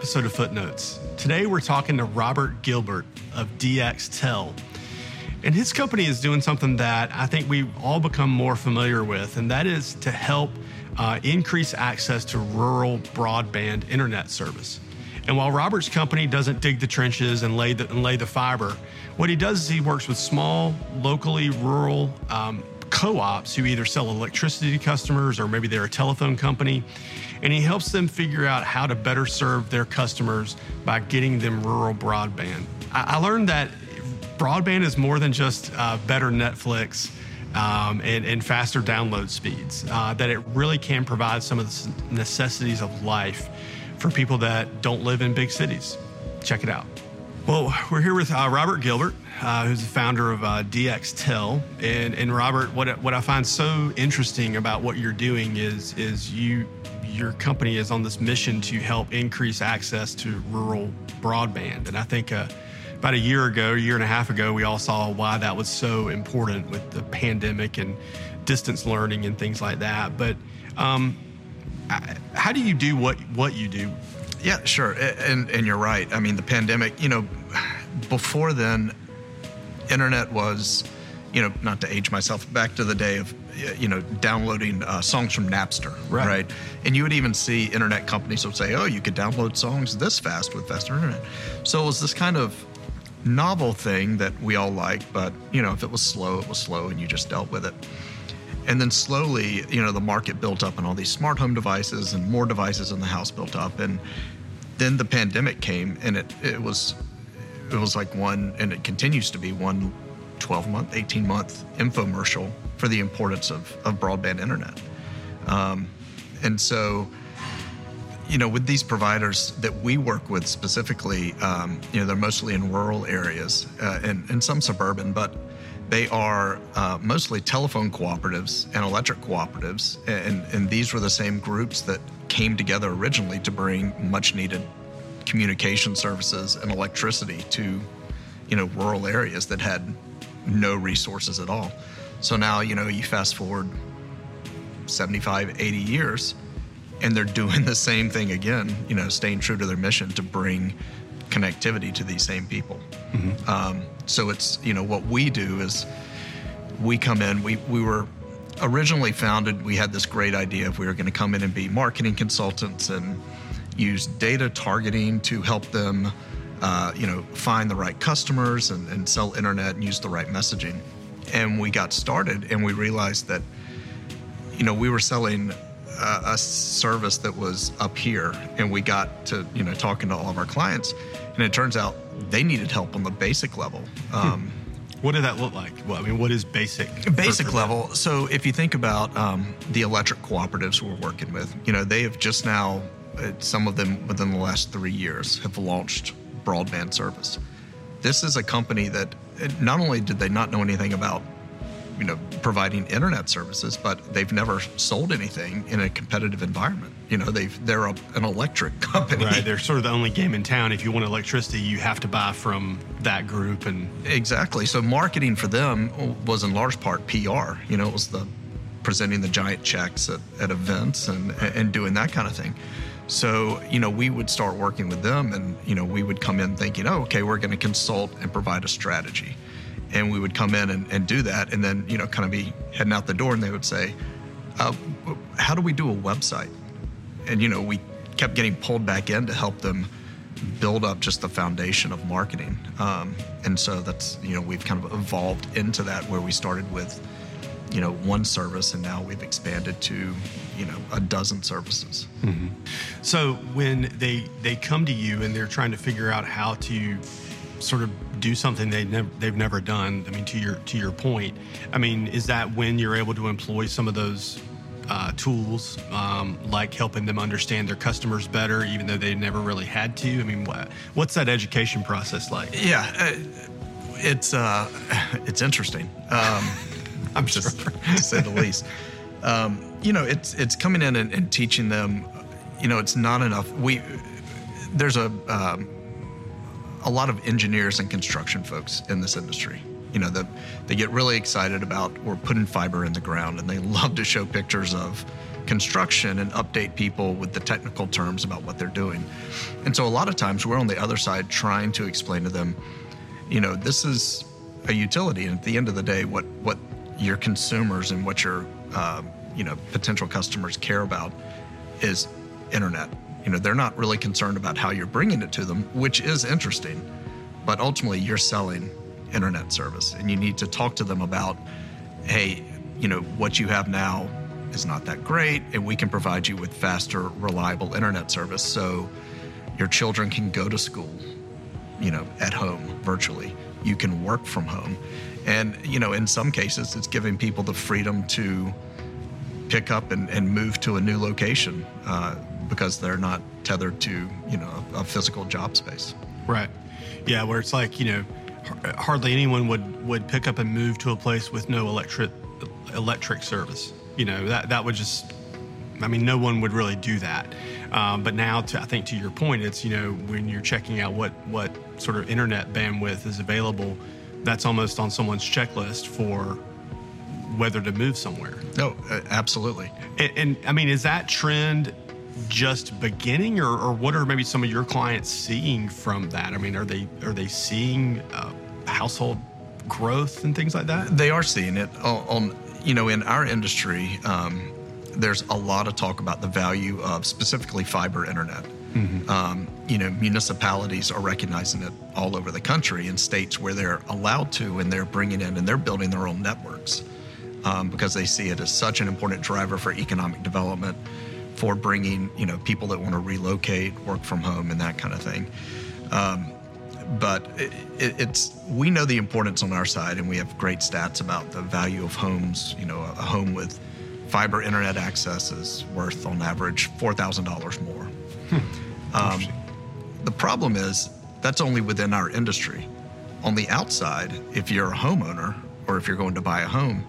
episode of Footnotes. Today we're talking to Robert Gilbert of DXTEL. And his company is doing something that I think we've all become more familiar with, and that is to help uh, increase access to rural broadband internet service. And while Robert's company doesn't dig the trenches and lay the, and lay the fiber, what he does is he works with small, locally rural um, co ops who either sell electricity to customers or maybe they're a telephone company. And he helps them figure out how to better serve their customers by getting them rural broadband. I, I learned that broadband is more than just uh, better Netflix. Um, and, and, faster download speeds, uh, that it really can provide some of the necessities of life for people that don't live in big cities. Check it out. Well, we're here with uh, Robert Gilbert, uh, who's the founder of uh, DXTEL. And, and Robert, what, what I find so interesting about what you're doing is, is you your company is on this mission to help increase access to rural broadband. And I think uh, about a year ago, a year and a half ago, we all saw why that was so important with the pandemic and distance learning and things like that. But um, how do you do what what you do? Yeah, sure, and and you're right. I mean, the pandemic. You know, before then, internet was, you know, not to age myself, back to the day of you know downloading uh, songs from Napster, right. right. And you would even see internet companies would say, "Oh, you could download songs this fast with faster internet." So it was this kind of novel thing that we all liked, but you know, if it was slow, it was slow, and you just dealt with it. And then slowly, you know, the market built up and all these smart home devices and more devices in the house built up. And then the pandemic came and it, it was it was like one and it continues to be one 12 month, 18 month infomercial for the importance of, of broadband internet. Um, and so, you know, with these providers that we work with specifically, um, you know, they're mostly in rural areas uh, and, and some suburban, but they are uh, mostly telephone cooperatives and electric cooperatives, and, and these were the same groups that came together originally to bring much needed communication services and electricity to, you know, rural areas that had no resources at all. So now, you know, you fast forward 75, 80 years, and they're doing the same thing again, you know, staying true to their mission to bring connectivity to these same people. Mm-hmm. Um, so it's you know what we do is we come in. We we were originally founded. We had this great idea if we were going to come in and be marketing consultants and use data targeting to help them, uh, you know, find the right customers and, and sell internet and use the right messaging. And we got started and we realized that, you know, we were selling a, a service that was up here, and we got to you know talking to all of our clients and it turns out they needed help on the basic level. Um, what did that look like? Well, I mean, what is basic? Basic level. So if you think about um, the electric cooperatives we're working with, you know, they have just now, uh, some of them within the last three years, have launched broadband service. This is a company that uh, not only did they not know anything about you know providing internet services, but they've never sold anything in a competitive environment. You know, they've they're a, an electric company. Right, they're sort of the only game in town. If you want electricity, you have to buy from that group, and exactly. So marketing for them was in large part PR. You know, it was the presenting the giant checks at, at events and and doing that kind of thing. So, you know, we would start working with them and, you know, we would come in thinking, oh, okay, we're going to consult and provide a strategy and we would come in and, and do that and then you know kind of be heading out the door and they would say uh, how do we do a website? And you know we kept getting pulled back in to help them build up just the foundation of marketing. Um, and so that's you know we've kind of evolved into that where we started with you know one service and now we've expanded to you know a dozen services. Mm-hmm. so when they they come to you and they're trying to figure out how to sort of do something they never they've never done. I mean, to your to your point, I mean, is that when you're able to employ some of those uh, tools, um, like helping them understand their customers better, even though they never really had to? I mean, what, what's that education process like? Yeah, uh, it's uh, it's interesting. Um, I'm just sure. to say the least. Um, you know, it's it's coming in and, and, teaching them. You know, it's not enough. We there's a um, a lot of engineers and construction folks in this industry. You know, they get really excited about we're putting fiber in the ground and they love to show pictures of construction and update people with the technical terms about what they're doing. And so a lot of times we're on the other side trying to explain to them, you know, this is a utility, and at the end of the day, what what your consumers and what your uh, you know potential customers care about is internet. You know, they're not really concerned about how you're bringing it to them, which is interesting, but ultimately you're selling internet service, and you need to talk to them about, hey, you know, what you have now is not that great, and we can provide you with faster, reliable internet service so your children can go to school, you know, at home virtually. You can work from home. And, you know, in some cases, it's giving people the freedom to pick up and, and move to a new location uh, because they're not tethered to, you know, a, physical job space. Right. Yeah, where it's like, you know, hardly anyone would, would pick up and move to a place with no electric electric service. You know, that, that would just, I mean, no one would really do that. Um, but now, to, I think to your point, it's, you know, when you're checking out what, what sort of internet bandwidth is available, that's almost on someone's checklist for whether to move somewhere. No, uh, absolutely. And, and, I mean, is that trend just beginning, or, or, what are maybe some of your clients seeing from that? I mean, are they are they seeing uh, household growth and things like that? They are seeing it on, on you know, in our industry. Um, there's a lot of talk about the value of specifically fiber internet. Mm-hmm. Um, you know, municipalities are recognizing it all over the country in states where they're allowed to, and they're bringing in and they're building their own networks um, because they see it as such an important driver for economic development, for bringing you know people that want to relocate, work from home, and that kind of thing. Um, but it, it, it's we know the importance on our side, and we have great stats about the value of homes. You know, a, a home with fiber internet access is worth on average four thousand dollars more. Hmm. Um, the problem is that's only within our industry. On the outside, if you're a homeowner or if you're going to buy a home,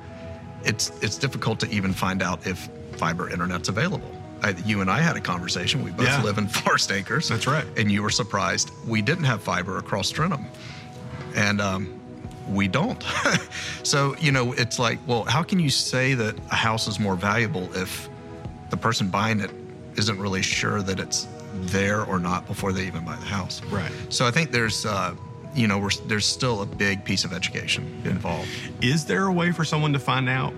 it's it's difficult to even find out if fiber internet's available. I, you and I had a conversation. We both yeah. live in Forest Acres. That's right. And you were surprised we didn't have fiber across Trenholm, and um, we don't. so you know, it's like, well, how can you say that a house is more valuable if the person buying it isn't really sure that it's there or not before they even buy the house? Right. So I think there's. Uh, you know, there's still a big piece of education involved. Is there a way for someone to find out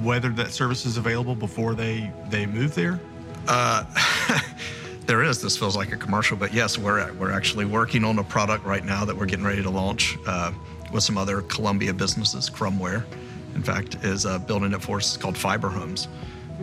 whether that service is available before they they move there? Uh, there is. This feels like a commercial, but yes, we're we're actually working on a product right now that we're getting ready to launch uh, with some other Columbia businesses. Krumware, in fact, is uh, building it for us. It's called Fiber Homes,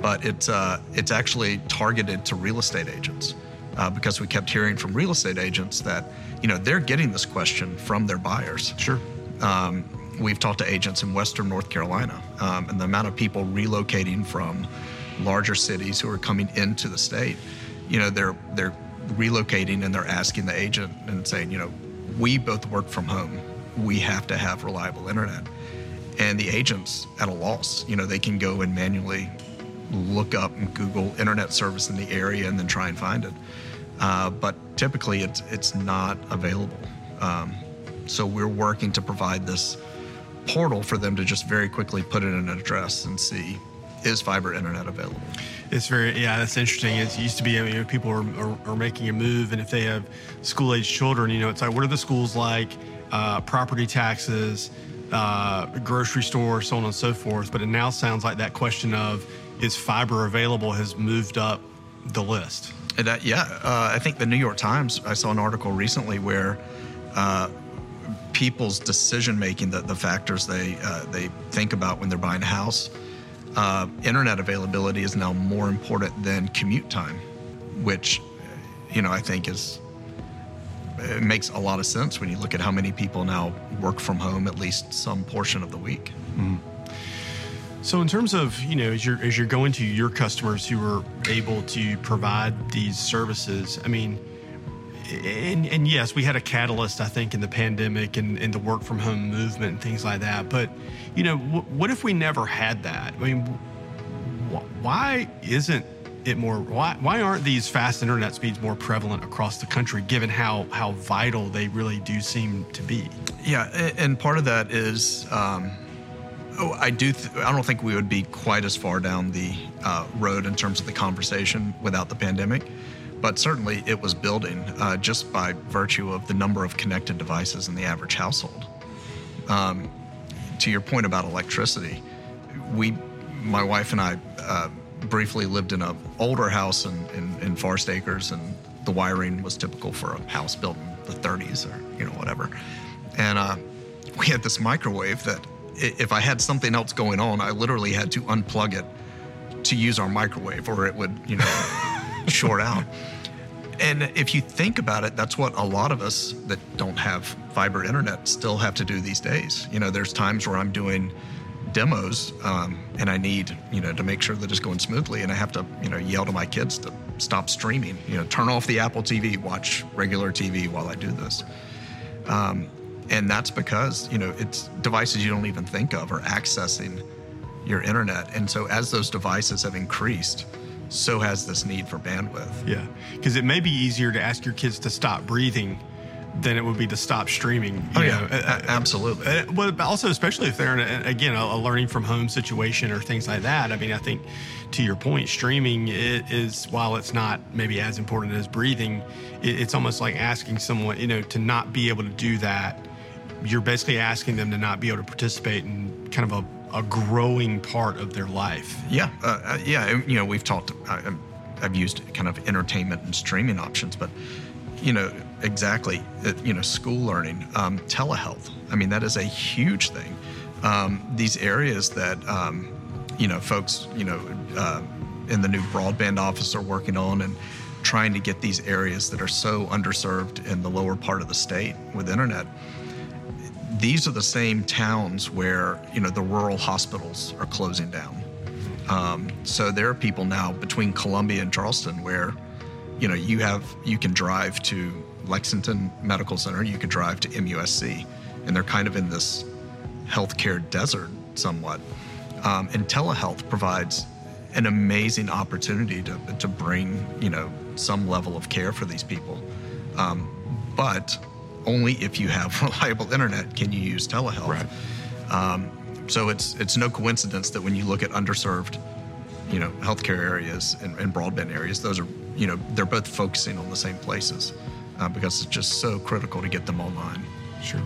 but it's uh, it's actually targeted to real estate agents uh, because we kept hearing from real estate agents that you know they're getting this question from their buyers. Sure. Um, we've talked to agents in Western North Carolina, um, and the amount of people relocating from larger cities who are coming into the state, you know, they're they're relocating and they're asking the agent and saying, you know, we both work from home. We have to have reliable internet. And the agents at a loss, you know, they can go and manually look up and Google internet service in the area and then try and find it. Uh, but typically, it's it's not available. Um, so we're working to provide this portal for them to just very quickly put in an address and see is fiber internet available? It's very yeah, that's interesting. It used to be I mean, people are, are, are making a move, and if they have school age children, you know, it's like what are the schools like, uh, property taxes, uh, grocery store, so on and so forth. But it now sounds like that question of is fiber available has moved up the list. Uh, yeah, uh, I think the New York Times. I saw an article recently where uh, people's decision making, the, the factors they uh, they think about when they're buying a house uh, internet availability is now more important than commute time, which, you know, I think is it makes a lot of sense when you look at how many people now work from home at least some portion of the week. Mm. So, in terms of you know, as you're as you're going to your customers who are able to provide these services, I mean, and, and, yes, we had a catalyst, I think, in the pandemic and, and, the work from home movement and things like that. But, you know, w- what if we never had that? I mean, wh- why isn't it more? Why, why aren't these fast internet speeds more prevalent across the country, given how how vital they really do seem to be? Yeah, and part of that is. Um, Oh, I do. Th- I don't think we would be quite as far down the uh, road in terms of the conversation without the pandemic, but certainly it was building uh, just by virtue of the number of connected devices in the average household. Um, to your point about electricity, we, my wife and I, uh, briefly lived in an older house in, in, in Forest Acres, and the wiring was typical for a house built in the 30s or you know whatever, and uh, we had this microwave that if I had something else going on, I literally had to unplug it to use our microwave or it would, you know, short out. And if you think about it, that's what a lot of us that don't have fiber internet still have to do these days. You know, there's times where I'm doing demos um, and I need, you know, to make sure that it's going smoothly and I have to, you know, yell to my kids to stop streaming, you know, turn off the Apple TV, watch regular TV while I do this. Um, and that's because you know it's devices you don't even think of are accessing your internet and so as those devices have increased so has this need for bandwidth yeah because it may be easier to ask your kids to stop breathing than it would be to stop streaming. oh yeah, uh, absolutely. Uh, but also, especially if they're in a, again a, a, learning from home situation or things like that. I mean, I think to your point, streaming is while it's not maybe as important as breathing, it, it's almost like asking someone you know to not be able to do that you're basically asking them to not be able to participate in kind of a, a growing part of their life. Yeah, uh, uh yeah. You know, we've talked. I, I've used kind of entertainment and streaming options, but you know, exactly. Uh, you know, school learning, um, telehealth. I mean, that is a huge thing. Um, these areas that um, you know, folks, you know, uh, in the new broadband office are working on and trying to get these areas that are so underserved in the lower part of the state with internet these are the same towns where you know the rural hospitals are closing down. Um, so there are people now between Columbia and Charleston where you know you have you can drive to Lexington Medical Center, you can drive to MUSC, and they're kind of in this healthcare desert somewhat. Um, and telehealth provides an amazing opportunity to to bring you know some level of care for these people, um, but only if you have reliable internet can you use telehealth. Right. Um, so it's it's no coincidence that when you look at underserved, you know, healthcare areas and, and broadband areas, those are you know they're both focusing on the same places uh, because it's just so critical to get them online. Sure.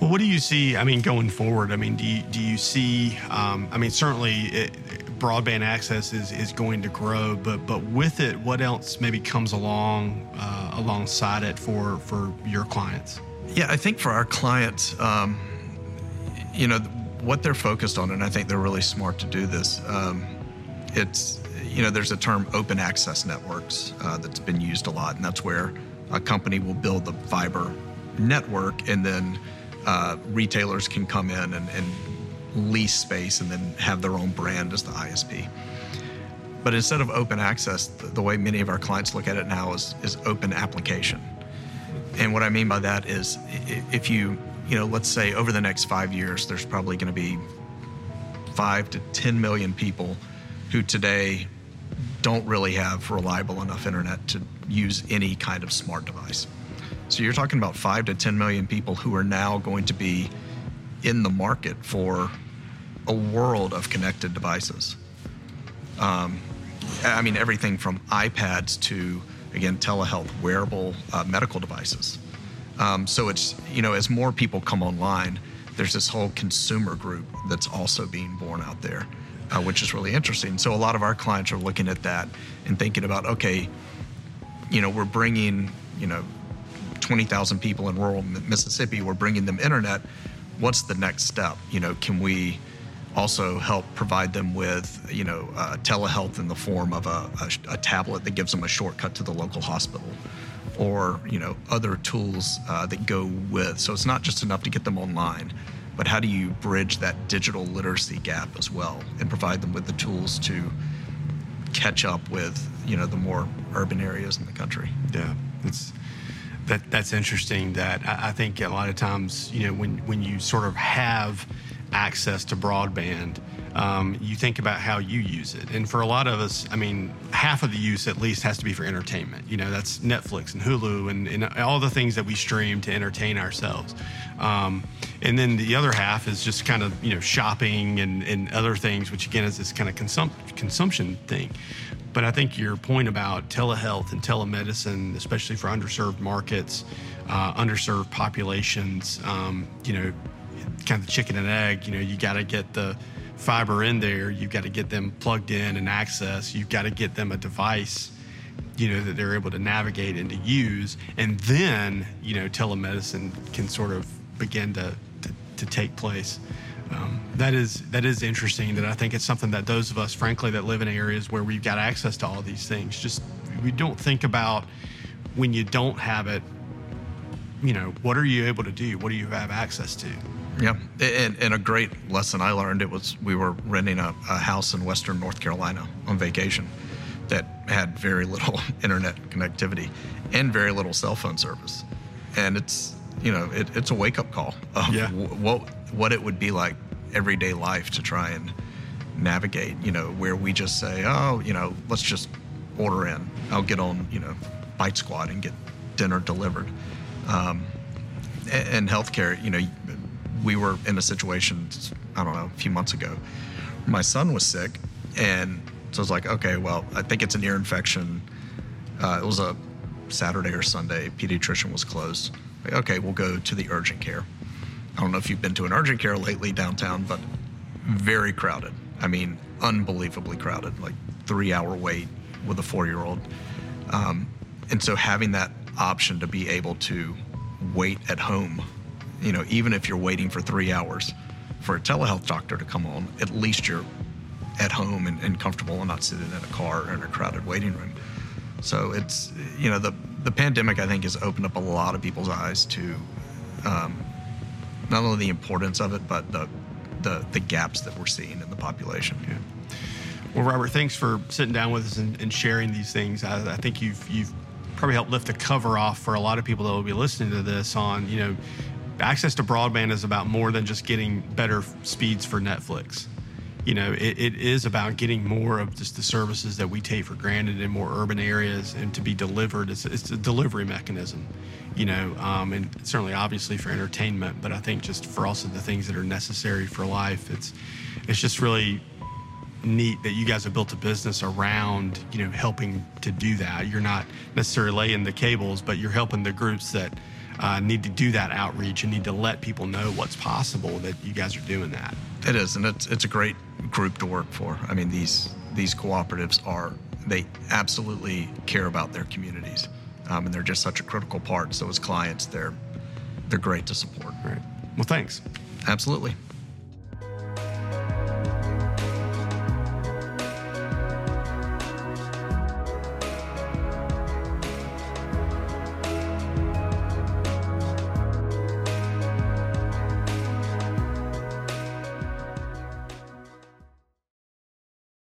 Well, what do you see? I mean, going forward, I mean, do you, do you see? Um, I mean, certainly it, broadband access is, is going to grow, but but with it, what else maybe comes along uh, alongside it for for your clients? Yeah, I think for our clients, um, you know, what they're focused on, and I think they're really smart to do this. Um, it's you know, there's a term open access networks uh, that's been used a lot, and that's where a company will build the fiber network, and then uh, retailers can come in and, and lease space and then have their own brand as the ISP. But instead of open access, the, way many of our clients look at it now is, is open application. And what I mean by that is if you, you know, let's say over the next five years, there's probably going to be five to 10 million people who today don't really have reliable enough internet to use any kind of smart device. So you're talking about five to 10 million people who are now going to be in the market for a world of connected devices. Um, I mean, everything from iPads to, again, telehealth, wearable uh, medical devices. Um, so it's, you know, as more people come online, there's this whole consumer group that's also being born out there, uh, which is really interesting. So a lot of our clients are looking at that and thinking about, okay, you know, we're bringing, you know, 20,000 people in rural Mississippi, we're bringing them internet what's the next step? You know, can we also help provide them with, you know, uh, telehealth in the form of a, a, a, tablet that gives them a shortcut to the local hospital, or you know, other tools uh, that go with. So it's not just enough to get them online, but how do you bridge that digital literacy gap as well and provide them with the tools to catch up with, you know, the more urban areas in the country? Yeah, it's that that's interesting. That I, I think a lot of times, you know, when when you sort of have access to broadband, um, you think about how you use it. And for a lot of us, I mean, half of the use at least has to be for entertainment. You know, that's Netflix and Hulu and, and all the things that we stream to entertain ourselves. Um, and then the other half is just kind of, you know, shopping and, and other things, which again is this kind of consum- consumption thing. But I think your point about telehealth and telemedicine, especially for underserved markets, uh, underserved populations, um, you know, kind of the chicken and egg, you know, you got to get the fiber in there. You've got to get them plugged in and access. You've got to get them a device, you know, that they're able to navigate and to use. And then, you know, telemedicine can sort of begin to, to, to take place. Um, that is that is interesting. That I think it's something that those of us, frankly, that live in areas where we've got access to all these things, just we don't think about when you don't have it. You know, what are you able to do? What do you have access to? Yeah, and, and a great lesson I learned it was we were renting a, a house in Western North Carolina on vacation that had very little internet connectivity and very little cell phone service, and it's you know it, it's a wake up call of Yeah. w- what what it would be like everyday life to try and navigate. You know where we just say oh you know let's just order in. I'll get on you know Bite Squad and get dinner delivered. Um, a- and healthcare, you know, we were in a situation, I don't know, a few months ago. My son was sick, and so I was like, okay, well, I think it's an ear infection. Uh, it was a Saturday or Sunday. Pediatrician was closed. Like, okay, we'll go to the urgent care. I don't know if you've been to an urgent care lately downtown, but very crowded. I mean, unbelievably crowded. Like three hour wait with a four year old. Um, and so having that option to be able to wait at home, you know, even if you're waiting for three hours for a telehealth doctor to come on, at least you're at home and, and comfortable and not sitting in a car or in a crowded waiting room. So it's, you know, the, the pandemic, I think, has opened up a lot of people's eyes to um, not only the importance of it, but the, the, the gaps that we're seeing in the population. Well, Robert, thanks for sitting down with us and, and sharing these things. I, I think you've you've probably helped lift the cover off for a lot of people that will be listening to this on you know access to broadband is about more than just getting better speeds for Netflix. You know, it, it is about getting more of just the services that we take for granted in more urban areas and to be delivered. It's, it's a delivery mechanism, you know, um, and certainly obviously for entertainment, but I think just for also the things that are necessary for life. It's it's just really neat that you guys have built a business around you know helping to do that you're not necessarily laying the cables but you're helping the groups that uh, need to do that outreach and need to let people know what's possible that you guys are doing that It is, and it's it's a great group to work for. I mean, these these cooperatives are they absolutely care about their communities, um, and they're just such a critical part. So as clients, they're they're great to support. right well thanks Absolutely.